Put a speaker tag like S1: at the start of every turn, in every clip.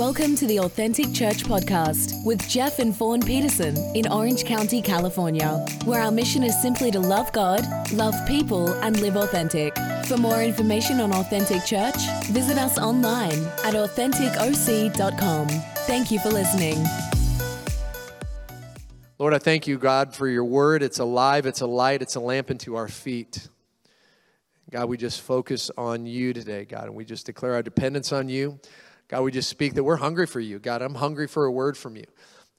S1: Welcome to the Authentic Church Podcast with Jeff and Fawn Peterson in Orange County, California, where our mission is simply to love God, love people, and live authentic. For more information on Authentic Church, visit us online at AuthenticOC.com. Thank you for listening.
S2: Lord, I thank you, God, for your word. It's alive, it's a light, it's a lamp into our feet. God, we just focus on you today, God, and we just declare our dependence on you. God, we just speak that we're hungry for you. God, I'm hungry for a word from you.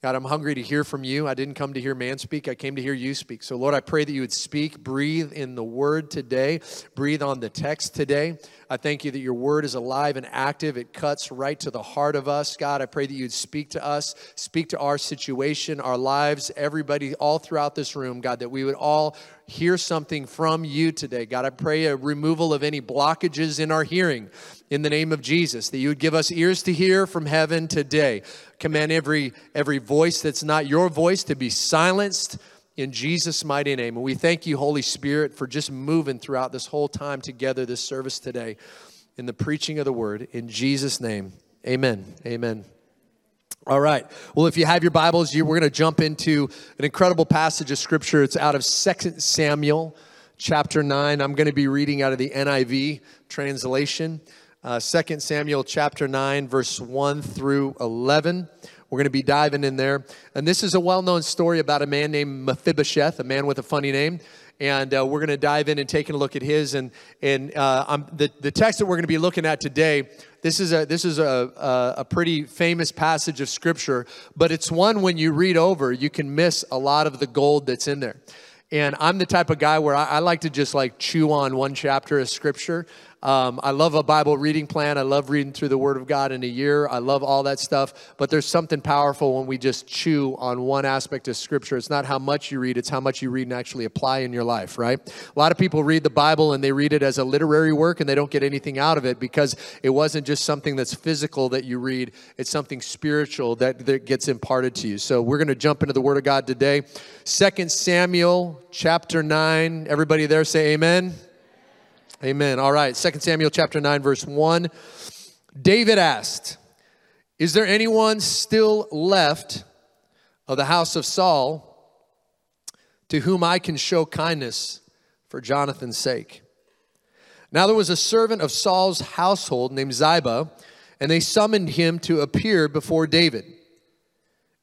S2: God, I'm hungry to hear from you. I didn't come to hear man speak, I came to hear you speak. So, Lord, I pray that you would speak, breathe in the word today, breathe on the text today. I thank you that your word is alive and active. It cuts right to the heart of us. God, I pray that you'd speak to us, speak to our situation, our lives, everybody all throughout this room, God, that we would all hear something from you today. God, I pray a removal of any blockages in our hearing in the name of Jesus, that you would give us ears to hear from heaven today. Command every every voice that's not your voice to be silenced in Jesus' mighty name. And we thank you, Holy Spirit, for just moving throughout this whole time together, this service today, in the preaching of the word. In Jesus' name, amen. Amen. All right. Well, if you have your Bibles, you, we're going to jump into an incredible passage of Scripture. It's out of 2 Samuel chapter 9. I'm going to be reading out of the NIV translation. Uh, 2 Samuel chapter 9, verse 1 through 11. We're going to be diving in there. And this is a well known story about a man named Mephibosheth, a man with a funny name. And uh, we're going to dive in and take a look at his. And, and uh, the, the text that we're going to be looking at today, this is, a, this is a, a, a pretty famous passage of Scripture, but it's one when you read over, you can miss a lot of the gold that's in there. And I'm the type of guy where I, I like to just like chew on one chapter of Scripture. Um, I love a Bible reading plan. I love reading through the Word of God in a year. I love all that stuff. But there's something powerful when we just chew on one aspect of Scripture. It's not how much you read, it's how much you read and actually apply in your life, right? A lot of people read the Bible and they read it as a literary work and they don't get anything out of it because it wasn't just something that's physical that you read, it's something spiritual that, that gets imparted to you. So we're going to jump into the Word of God today. Second Samuel chapter 9. Everybody there say amen. Amen. All right. 2 Samuel chapter 9, verse 1. David asked, Is there anyone still left of the house of Saul to whom I can show kindness for Jonathan's sake? Now there was a servant of Saul's household named Ziba, and they summoned him to appear before David.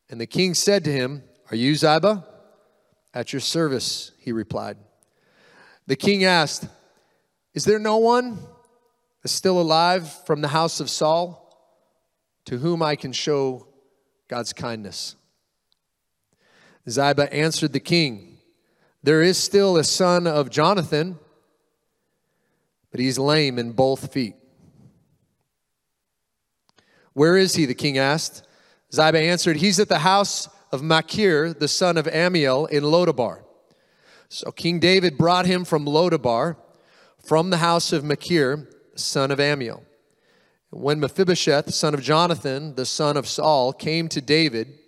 S2: And the king said to him, Are you Ziba? At your service, he replied. The king asked, is there no one still alive from the house of Saul to whom I can show God's kindness? Ziba answered the king, There is still a son of Jonathan, but he's lame in both feet. Where is he? The king asked. Ziba answered, He's at the house of Machir, the son of Ammiel, in Lodabar. So King David brought him from Lodabar from the house of Machir, son of Ammiel. When Mephibosheth, son of Jonathan, the son of Saul, came to David,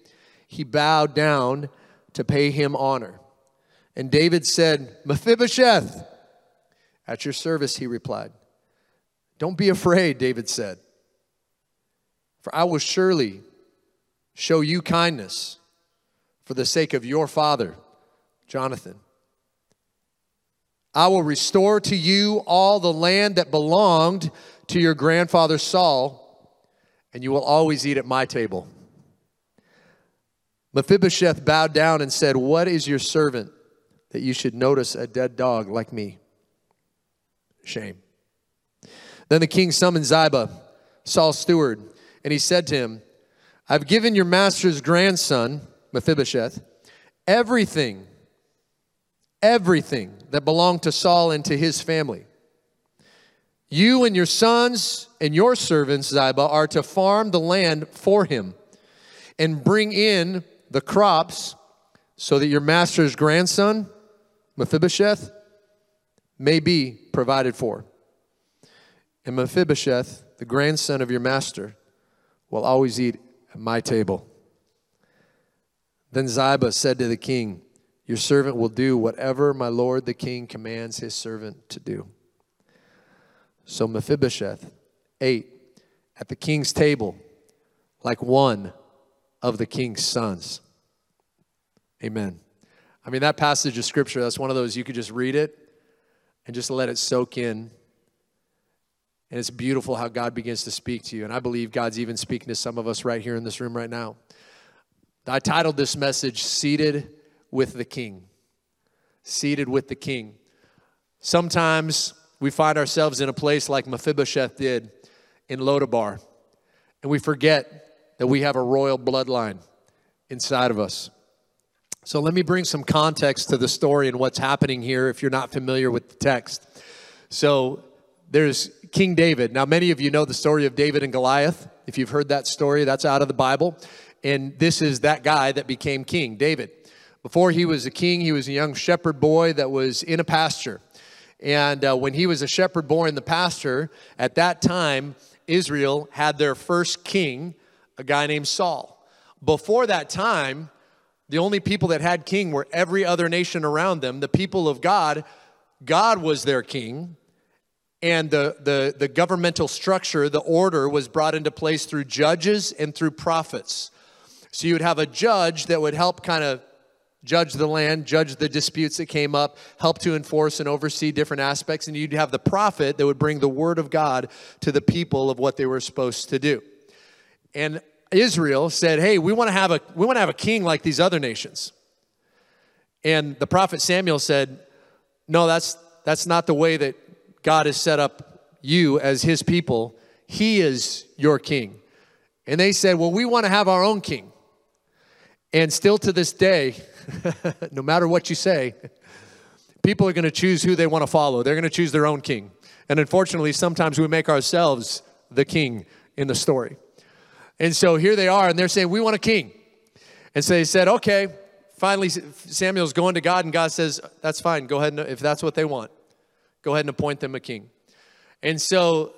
S2: he bowed down to pay him honor. And David said, Mephibosheth, at your service, he replied. Don't be afraid, David said, for I will surely show you kindness for the sake of your father, Jonathan. I will restore to you all the land that belonged to your grandfather Saul, and you will always eat at my table. Mephibosheth bowed down and said, What is your servant that you should notice a dead dog like me? Shame. Then the king summoned Ziba, Saul's steward, and he said to him, I've given your master's grandson, Mephibosheth, everything everything that belonged to Saul and to his family. You and your sons and your servants, Ziba, are to farm the land for him and bring in the crops so that your master's grandson, Mephibosheth, may be provided for. And Mephibosheth, the grandson of your master, will always eat at my table. Then Ziba said to the king, your servant will do whatever my lord the king commands his servant to do. So Mephibosheth ate at the king's table like one of the king's sons. Amen. I mean, that passage of scripture, that's one of those you could just read it and just let it soak in. And it's beautiful how God begins to speak to you. And I believe God's even speaking to some of us right here in this room right now. I titled this message, Seated with the King. Seated with the King. Sometimes we find ourselves in a place like Mephibosheth did in Lodabar, and we forget that we have a royal bloodline inside of us. So let me bring some context to the story and what's happening here if you're not familiar with the text. So there's King David. Now, many of you know the story of David and Goliath. If you've heard that story, that's out of the Bible. And this is that guy that became king, David. Before he was a king, he was a young shepherd boy that was in a pasture. And uh, when he was a shepherd boy in the pasture, at that time, Israel had their first king, a guy named Saul. Before that time, the only people that had king were every other nation around them. The people of God, God was their king. And the, the, the governmental structure, the order, was brought into place through judges and through prophets. So you would have a judge that would help kind of judge the land, judge the disputes that came up, help to enforce and oversee different aspects. And you'd have the prophet that would bring the word of God to the people of what they were supposed to do. And Israel said, "Hey, we want to have a we want to have a king like these other nations." And the prophet Samuel said, "No, that's that's not the way that God has set up you as his people. He is your king." And they said, "Well, we want to have our own king." And still to this day, no matter what you say, people are going to choose who they want to follow. They're going to choose their own king. And unfortunately, sometimes we make ourselves the king in the story. And so here they are, and they're saying, We want a king. And so they said, Okay. Finally, Samuel's going to God, and God says, That's fine. Go ahead, and, if that's what they want, go ahead and appoint them a king. And so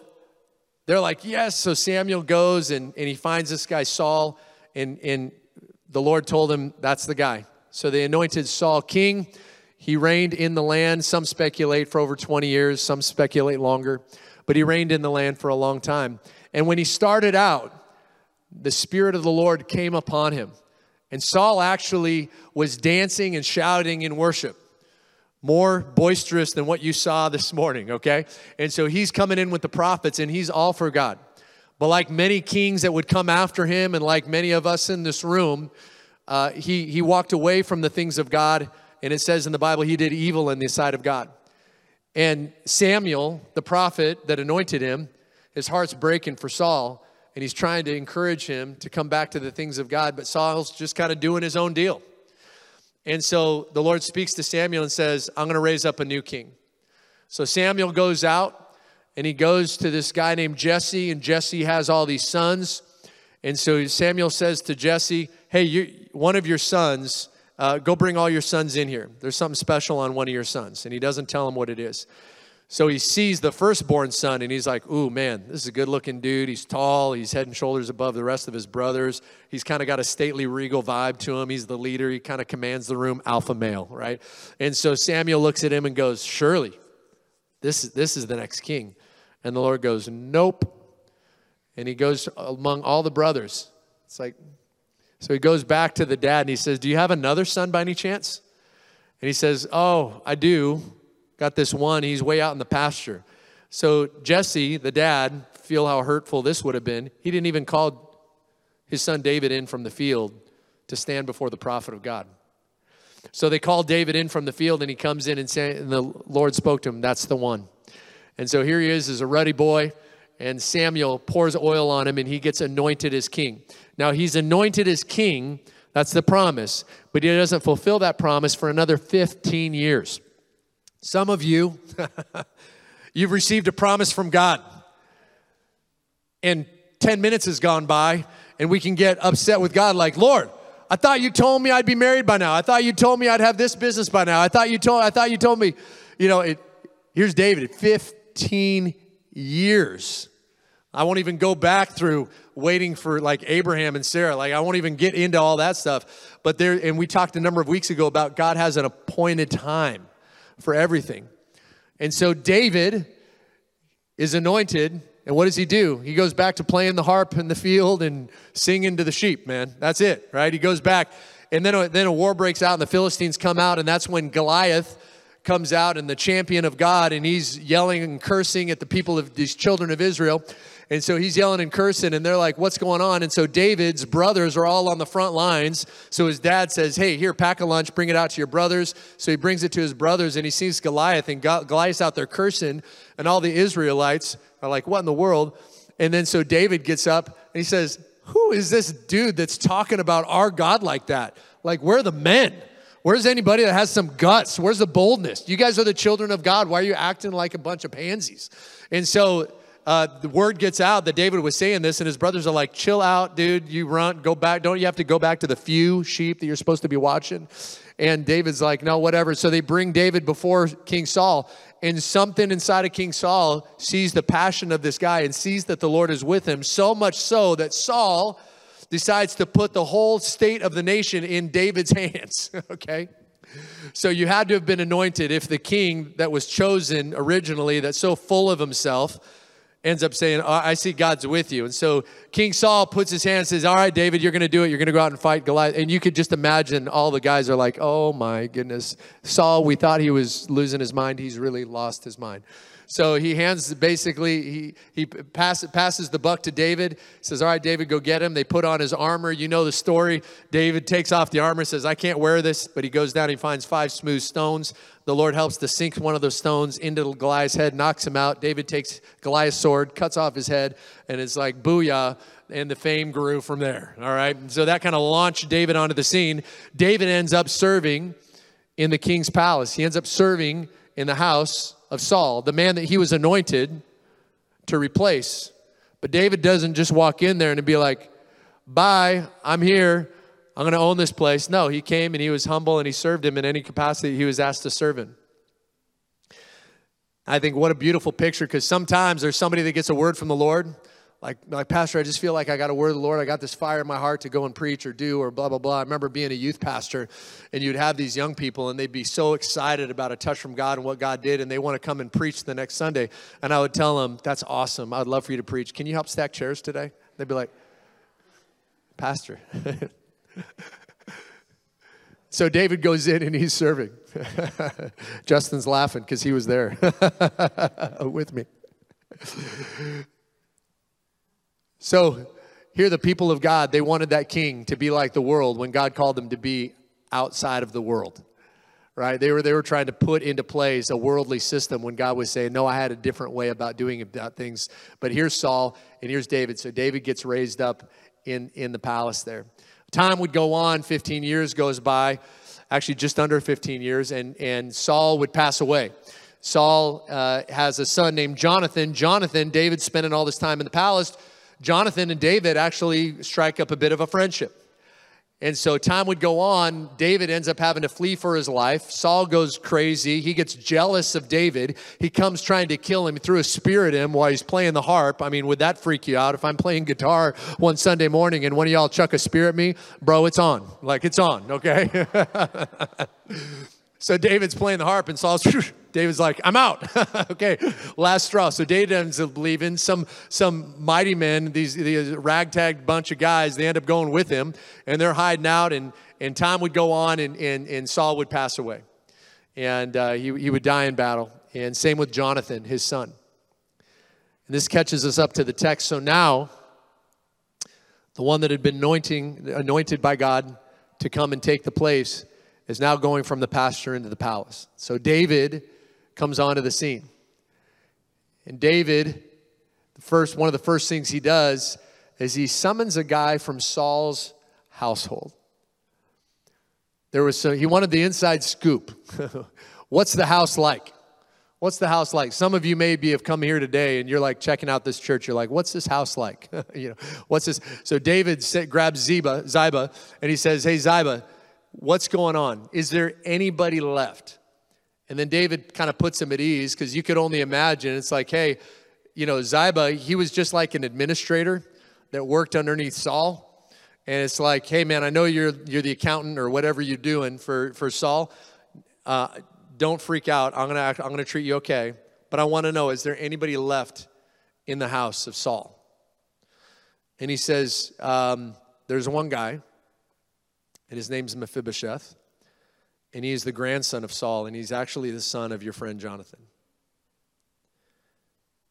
S2: they're like, Yes. So Samuel goes and, and he finds this guy, Saul, and, and the Lord told him, That's the guy. So they anointed Saul king. He reigned in the land. Some speculate for over 20 years, some speculate longer, but he reigned in the land for a long time. And when he started out, the Spirit of the Lord came upon him. And Saul actually was dancing and shouting in worship, more boisterous than what you saw this morning, okay? And so he's coming in with the prophets and he's all for God. But like many kings that would come after him, and like many of us in this room, uh, he, he walked away from the things of God. And it says in the Bible, he did evil in the sight of God. And Samuel, the prophet that anointed him, his heart's breaking for Saul and he's trying to encourage him to come back to the things of God, but Saul's just kind of doing his own deal. And so the Lord speaks to Samuel and says, I'm going to raise up a new king. So Samuel goes out and he goes to this guy named Jesse, and Jesse has all these sons. And so Samuel says to Jesse, Hey, you, one of your sons, uh, go bring all your sons in here. There's something special on one of your sons. And he doesn't tell him what it is. So he sees the firstborn son and he's like, Ooh, man, this is a good looking dude. He's tall. He's head and shoulders above the rest of his brothers. He's kind of got a stately, regal vibe to him. He's the leader. He kind of commands the room, alpha male, right? And so Samuel looks at him and goes, Surely, this, this is the next king. And the Lord goes, Nope. And he goes among all the brothers. It's like, so he goes back to the dad and he says, Do you have another son by any chance? And he says, Oh, I do. Got this one, he's way out in the pasture. So Jesse, the dad, feel how hurtful this would have been. He didn't even call his son David in from the field to stand before the prophet of God. So they called David in from the field, and he comes in and, say, and the Lord spoke to him, That's the one. And so here he is as a ruddy boy, and Samuel pours oil on him, and he gets anointed as king. Now he's anointed as king, that's the promise, but he doesn't fulfill that promise for another 15 years. Some of you, you've received a promise from God. And 10 minutes has gone by, and we can get upset with God like, Lord, I thought you told me I'd be married by now. I thought you told me I'd have this business by now. I thought you told I thought you told me, you know, it, here's David, 15 years. I won't even go back through waiting for like Abraham and Sarah. Like I won't even get into all that stuff. But there and we talked a number of weeks ago about God has an appointed time for everything. And so David is anointed And what does he do? He goes back to playing the harp in the field and singing to the sheep, man. That's it, right? He goes back. And then, then a war breaks out, and the Philistines come out, and that's when Goliath comes out and the champion of God, and he's yelling and cursing at the people of these children of Israel. And so he's yelling and cursing, and they're like, What's going on? And so David's brothers are all on the front lines. So his dad says, Hey, here, pack a lunch, bring it out to your brothers. So he brings it to his brothers, and he sees Goliath, and Goliath's out there cursing, and all the Israelites are like, What in the world? And then so David gets up and he says, Who is this dude that's talking about our God like that? Like, where are the men? Where's anybody that has some guts? Where's the boldness? You guys are the children of God. Why are you acting like a bunch of pansies? And so uh, the word gets out that David was saying this, and his brothers are like, chill out, dude. You run, go back. Don't you have to go back to the few sheep that you're supposed to be watching? And David's like, no, whatever. So they bring David before King Saul, and something inside of King Saul sees the passion of this guy and sees that the Lord is with him, so much so that Saul decides to put the whole state of the nation in David's hands, okay? So you had to have been anointed if the king that was chosen originally, that's so full of himself, ends up saying, I see God's with you. And so King Saul puts his hand and says, All right, David, you're going to do it. You're going to go out and fight Goliath. And you could just imagine all the guys are like, Oh my goodness. Saul, we thought he was losing his mind. He's really lost his mind. So he hands basically he he pass, passes the buck to David. Says, "All right, David, go get him." They put on his armor. You know the story. David takes off the armor. Says, "I can't wear this," but he goes down. He finds five smooth stones. The Lord helps to sink one of those stones into Goliath's head, knocks him out. David takes Goliath's sword, cuts off his head, and it's like booyah. And the fame grew from there. All right. So that kind of launched David onto the scene. David ends up serving in the king's palace. He ends up serving in the house of Saul, the man that he was anointed to replace. But David doesn't just walk in there and be like, Bye, I'm here. I'm going to own this place. No, he came and he was humble and he served him in any capacity he was asked to serve in. I think what a beautiful picture because sometimes there's somebody that gets a word from the Lord like, like pastor i just feel like i got a word of the lord. I got this fire in my heart to go and preach or do or blah blah blah. I remember being a youth pastor and you'd have these young people and they'd be so excited about a touch from god and what god did and they want to come and preach the next sunday. And i would tell them that's awesome. I'd love for you to preach. Can you help stack chairs today? They'd be like pastor. So david goes in and he's serving. Justin's laughing because he was there with me so here, the people of God, they wanted that king to be like the world when God called them to be outside of the world. Right? They were they were trying to put into place a worldly system when God was saying, No, I had a different way about doing about things. But here's Saul and here's David. So David gets raised up in, in the palace there. Time would go on, 15 years goes by, actually just under 15 years, and, and Saul would pass away. Saul uh, has a son named Jonathan. Jonathan, David spending all this time in the palace, Jonathan and David actually strike up a bit of a friendship. And so time would go on. David ends up having to flee for his life. Saul goes crazy. He gets jealous of David. He comes trying to kill him. Threw a spear at him while he's playing the harp. I mean, would that freak you out? If I'm playing guitar one Sunday morning and one of y'all chuck a spear at me, bro, it's on. Like, it's on, okay? So David's playing the harp, and Saul's. David's like, "I'm out." okay, last straw. So David ends up leaving. Some some mighty men, these these ragtag bunch of guys, they end up going with him, and they're hiding out. And and time would go on, and and, and Saul would pass away, and uh, he he would die in battle. And same with Jonathan, his son. And this catches us up to the text. So now, the one that had been anointing anointed by God to come and take the place is now going from the pasture into the palace. So David comes onto the scene. And David, the first one of the first things he does is he summons a guy from Saul's household. There was some, he wanted the inside scoop. What's the house like? What's the house like? Some of you maybe have come here today and you're like checking out this church. You're like, what's this house like? you know, what's this? So David grabs Ziba, Ziba, and he says, Hey, Ziba, What's going on? Is there anybody left? And then David kind of puts him at ease because you could only imagine. It's like, hey, you know, Ziba, he was just like an administrator that worked underneath Saul. And it's like, hey, man, I know you're, you're the accountant or whatever you're doing for, for Saul. Uh, don't freak out. I'm going to I'm to treat you okay. But I want to know is there anybody left in the house of Saul. And he says, um, There's one guy, and his name's Mephibosheth, and he is the grandson of Saul, and he's actually the son of your friend Jonathan.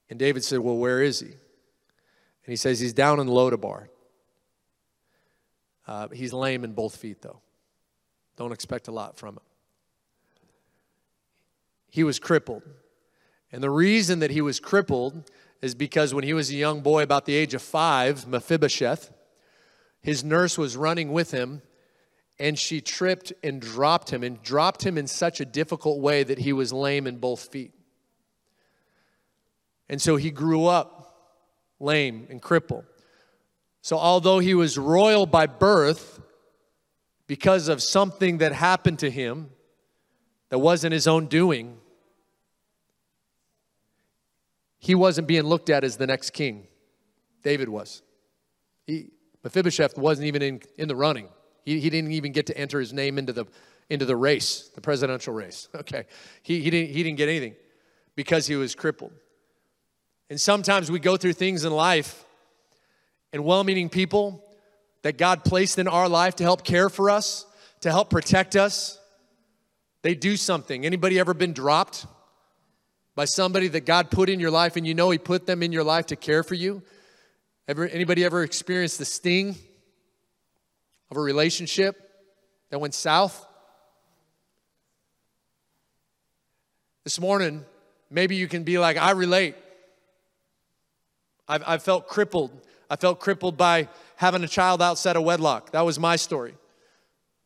S2: And David said, Well, where is he? And he says, He's down in Lodabar. Uh, he's lame in both feet, though. Don't expect a lot from him. He was crippled. And the reason that he was crippled is because when he was a young boy, about the age of five, Mephibosheth, his nurse was running with him and she tripped and dropped him and dropped him in such a difficult way that he was lame in both feet. And so he grew up lame and crippled. So, although he was royal by birth, because of something that happened to him that wasn't his own doing, he wasn't being looked at as the next king. David was. He, Mephibosheth wasn't even in, in the running. He, he didn't even get to enter his name into the, into the race, the presidential race. Okay. He, he, didn't, he didn't get anything because he was crippled. And sometimes we go through things in life, and well meaning people that God placed in our life to help care for us, to help protect us, they do something. Anybody ever been dropped by somebody that God put in your life and you know He put them in your life to care for you? Ever, anybody ever experienced the sting of a relationship that went south? This morning, maybe you can be like, I relate. I've, I've felt crippled. I felt crippled by having a child outside of wedlock. That was my story.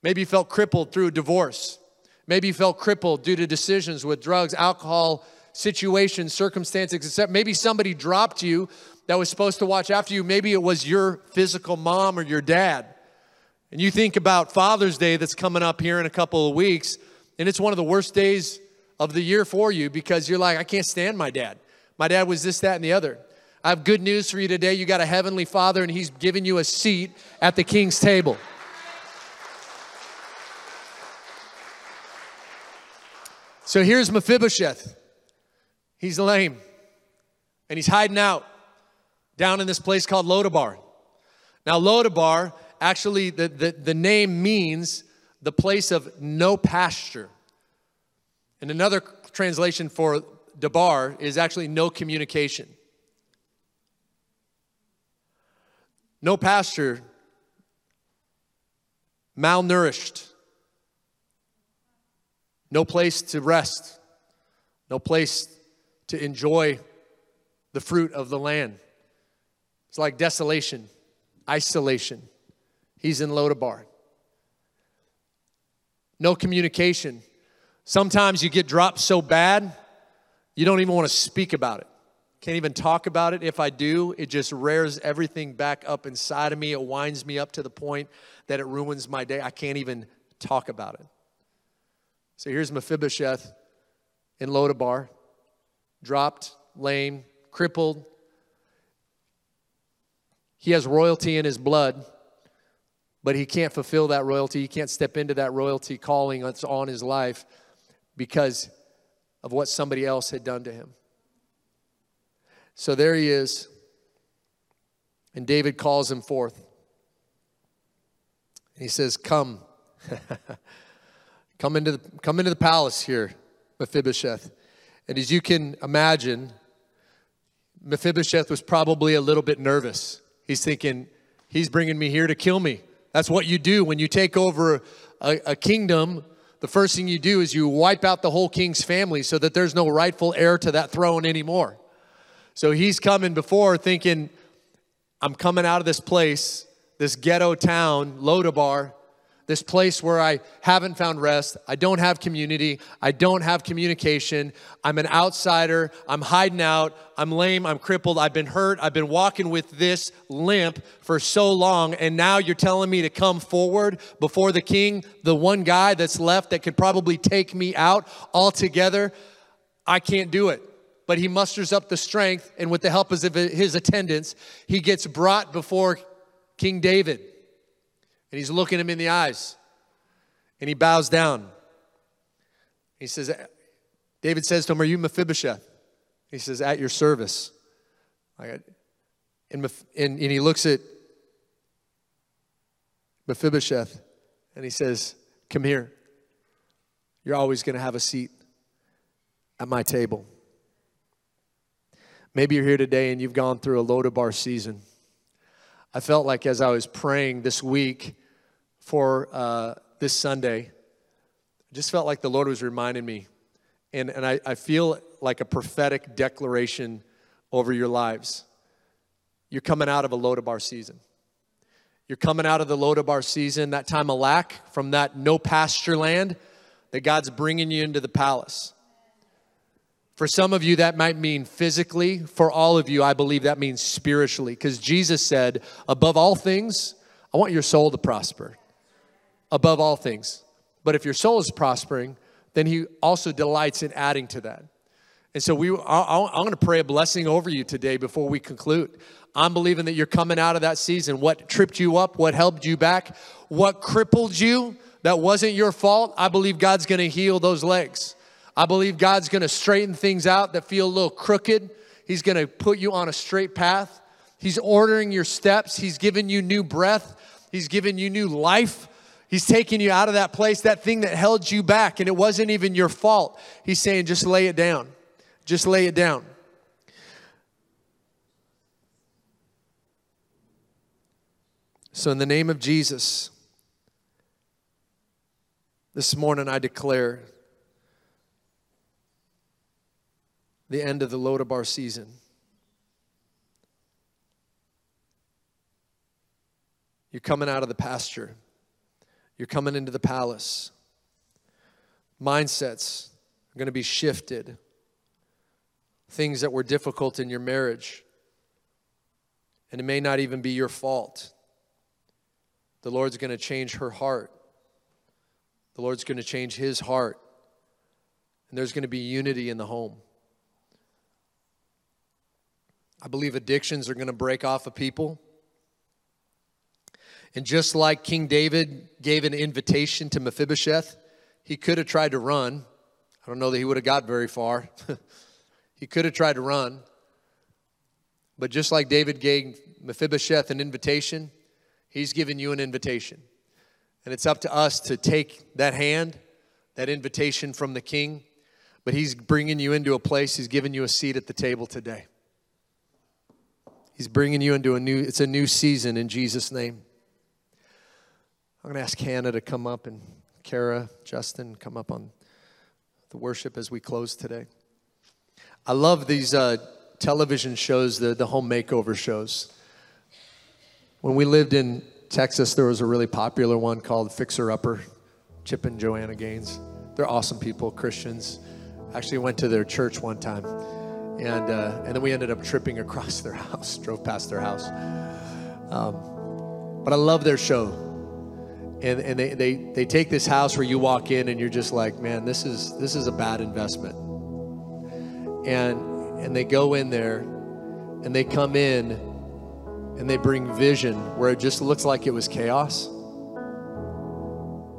S2: Maybe you felt crippled through divorce. Maybe you felt crippled due to decisions with drugs, alcohol, situations, circumstances, etc. Maybe somebody dropped you that was supposed to watch after you. Maybe it was your physical mom or your dad. And you think about Father's Day that's coming up here in a couple of weeks, and it's one of the worst days of the year for you because you're like, I can't stand my dad. My dad was this, that, and the other. I have good news for you today. You got a heavenly father, and he's giving you a seat at the king's table. So here's Mephibosheth. He's lame, and he's hiding out down in this place called Lodabar. Now, Lodabar, actually, the, the, the name means the place of no pasture. And another translation for Debar is actually no communication. No pasture, malnourished, no place to rest, no place to enjoy the fruit of the land. It's like desolation, isolation. He's in Lodabar. No communication. Sometimes you get dropped so bad, you don't even want to speak about it. Can't even talk about it. If I do, it just rears everything back up inside of me. It winds me up to the point that it ruins my day. I can't even talk about it. So here's Mephibosheth in Lodabar, dropped, lame, crippled. He has royalty in his blood, but he can't fulfill that royalty. He can't step into that royalty calling that's on his life because of what somebody else had done to him. So there he is. And David calls him forth. And he says, Come. come, into the, come into the palace here, Mephibosheth. And as you can imagine, Mephibosheth was probably a little bit nervous. He's thinking, He's bringing me here to kill me. That's what you do when you take over a, a kingdom the first thing you do is you wipe out the whole king's family so that there's no rightful heir to that throne anymore. So he's coming before thinking, I'm coming out of this place, this ghetto town, Lodabar, this place where I haven't found rest. I don't have community. I don't have communication. I'm an outsider. I'm hiding out. I'm lame. I'm crippled. I've been hurt. I've been walking with this limp for so long. And now you're telling me to come forward before the king, the one guy that's left that could probably take me out altogether. I can't do it. But he musters up the strength, and with the help of his attendants, he gets brought before King David. And he's looking him in the eyes. And he bows down. He says, David says to him, Are you Mephibosheth? He says, At your service. and, and, and he looks at Mephibosheth and he says, Come here. You're always going to have a seat at my table. Maybe you're here today and you've gone through a Lodabar season. I felt like as I was praying this week for uh, this Sunday, I just felt like the Lord was reminding me. And, and I, I feel like a prophetic declaration over your lives. You're coming out of a Lodabar season. You're coming out of the Lodabar season, that time of lack, from that no pasture land, that God's bringing you into the palace. For some of you, that might mean physically. For all of you, I believe that means spiritually. Because Jesus said, above all things, I want your soul to prosper. Above all things. But if your soul is prospering, then He also delights in adding to that. And so we, I'm going to pray a blessing over you today before we conclude. I'm believing that you're coming out of that season. What tripped you up? What held you back? What crippled you that wasn't your fault? I believe God's going to heal those legs. I believe God's going to straighten things out that feel a little crooked. He's going to put you on a straight path. He's ordering your steps. He's giving you new breath. He's giving you new life. He's taking you out of that place, that thing that held you back, and it wasn't even your fault. He's saying, just lay it down. Just lay it down. So, in the name of Jesus, this morning I declare the end of the Lodabar season. You're coming out of the pasture, you're coming into the palace. Mindsets are going to be shifted. Things that were difficult in your marriage, and it may not even be your fault. The Lord's going to change her heart. The Lord's going to change his heart. And there's going to be unity in the home. I believe addictions are going to break off of people. And just like King David gave an invitation to Mephibosheth, he could have tried to run. I don't know that he would have got very far. he could have tried to run. But just like David gave Mephibosheth an invitation, he's given you an invitation. And it's up to us to take that hand, that invitation from the king. But he's bringing you into a place, he's giving you a seat at the table today. He's bringing you into a new, it's a new season in Jesus' name. I'm going to ask Hannah to come up and Kara, Justin, come up on the worship as we close today. I love these uh, television shows, the, the home makeover shows. When we lived in Texas, there was a really popular one called Fixer Upper, Chip and Joanna Gaines. They're awesome people, Christians. Actually went to their church one time and uh, and then we ended up tripping across their house, drove past their house. Um, but I love their show, and and they, they they take this house where you walk in and you're just like, man, this is this is a bad investment. And and they go in there, and they come in, and they bring vision where it just looks like it was chaos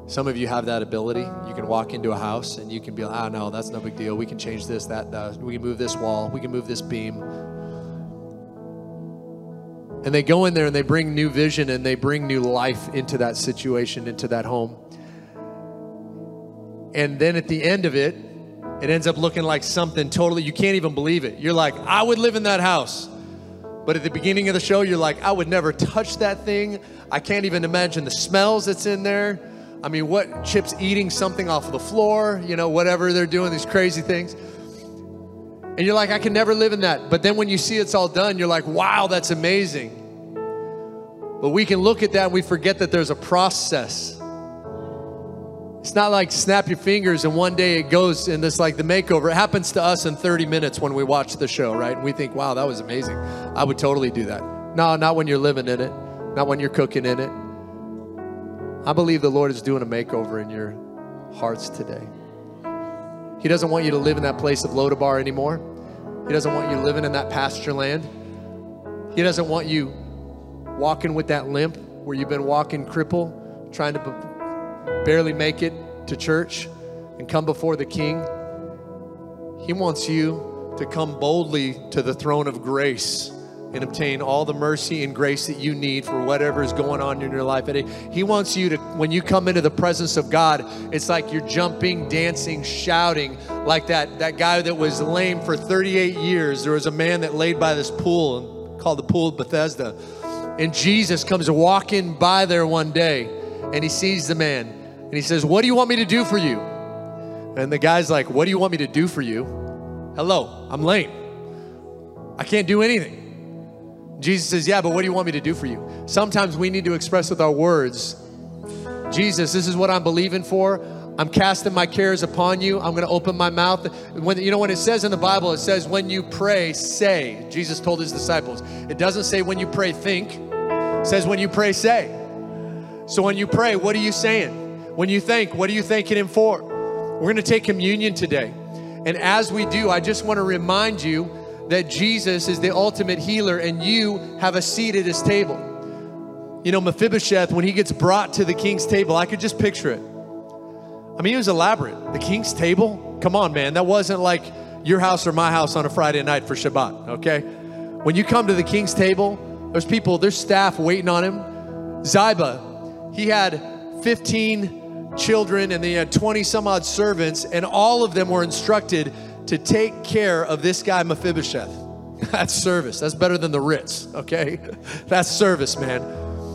S2: some of you have that ability. You can walk into a house and you can be like, ah, no, that's no big deal. We can change this, that, that. We can move this wall. We can move this beam. And they go in there and they bring new vision and they bring new life into that situation, into that home. And then at the end of it, it ends up looking like something totally, you can't even believe it. You're like, I would live in that house. But at the beginning of the show, you're like, I would never touch that thing. I can't even imagine the smells that's in there. I mean, what Chip's eating something off of the floor, you know, whatever they're doing, these crazy things. And you're like, I can never live in that. But then when you see it's all done, you're like, wow, that's amazing. But we can look at that and we forget that there's a process. It's not like snap your fingers and one day it goes and it's like the makeover. It happens to us in 30 minutes when we watch the show, right? And we think, wow, that was amazing. I would totally do that. No, not when you're living in it, not when you're cooking in it, I believe the Lord is doing a makeover in your hearts today. He doesn't want you to live in that place of Lodabar anymore. He doesn't want you living in that pasture land. He doesn't want you walking with that limp where you've been walking cripple, trying to barely make it to church and come before the King. He wants you to come boldly to the throne of grace and obtain all the mercy and grace that you need for whatever is going on in your life today. He wants you to, when you come into the presence of God, it's like you're jumping, dancing, shouting, like that, that guy that was lame for 38 years. There was a man that laid by this pool called the Pool of Bethesda. And Jesus comes walking by there one day and he sees the man and he says, What do you want me to do for you? And the guy's like, What do you want me to do for you? Hello, I'm lame. I can't do anything. Jesus says, Yeah, but what do you want me to do for you? Sometimes we need to express with our words, Jesus, this is what I'm believing for. I'm casting my cares upon you. I'm going to open my mouth. When you know when it says in the Bible, it says when you pray, say. Jesus told his disciples. It doesn't say when you pray, think. It says when you pray, say. So when you pray, what are you saying? When you think, what are you thanking him for? We're going to take communion today. And as we do, I just want to remind you that Jesus is the ultimate healer and you have a seat at his table. You know, Mephibosheth, when he gets brought to the king's table, I could just picture it. I mean, it was elaborate. The king's table? Come on, man. That wasn't like your house or my house on a Friday night for Shabbat, okay? When you come to the king's table, there's people, there's staff waiting on him. Ziba, he had 15 children and they had 20 some odd servants, and all of them were instructed to take care of this guy, Mephibosheth. That's service. That's better than the Ritz, okay? That's service, man.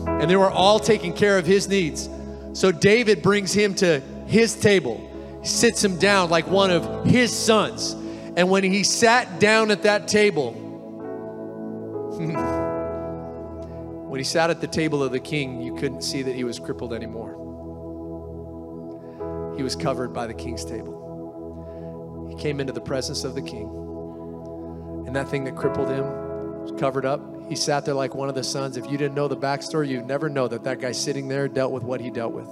S2: And they were all taking care of his needs. So David brings him to his table, sits him down like one of his sons. And when he sat down at that table, when he sat at the table of the king, you couldn't see that he was crippled anymore. He was covered by the king's table. He came into the presence of the king. And that thing that crippled him was covered up. He sat there like one of the sons. If you didn't know the backstory, you'd never know that that guy sitting there dealt with what he dealt with.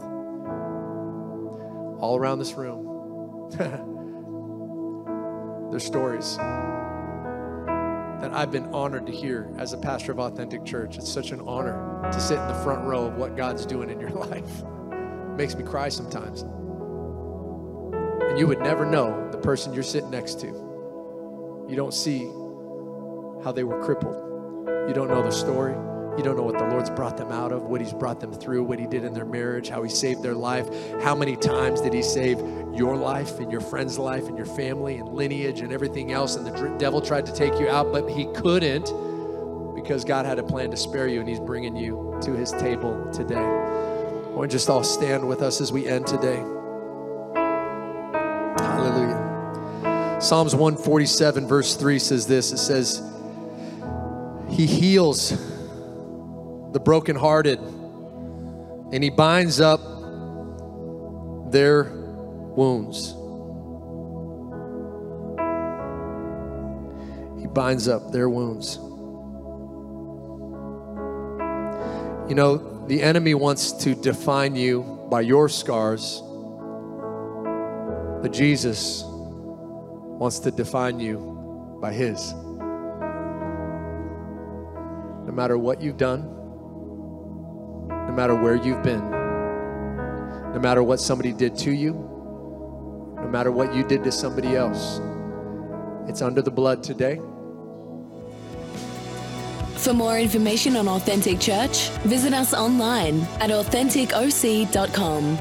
S2: All around this room, there's stories that I've been honored to hear as a pastor of Authentic Church. It's such an honor to sit in the front row of what God's doing in your life. It makes me cry sometimes. And you would never know the person you're sitting next to. You don't see how they were crippled. You don't know the story. You don't know what the Lord's brought them out of, what He's brought them through, what He did in their marriage, how He saved their life. How many times did He save your life and your friend's life and your family and lineage and everything else? And the devil tried to take you out, but he couldn't because God had a plan to spare you and He's bringing you to His table today. I want to just all stand with us as we end today. Psalms 147, verse 3 says this it says, He heals the brokenhearted and He binds up their wounds. He binds up their wounds. You know, the enemy wants to define you by your scars. But Jesus wants to define you by His. No matter what you've done, no matter where you've been, no matter what somebody did to you, no matter what you did to somebody else, it's under the blood today.
S1: For more information on Authentic Church, visit us online at AuthenticOC.com.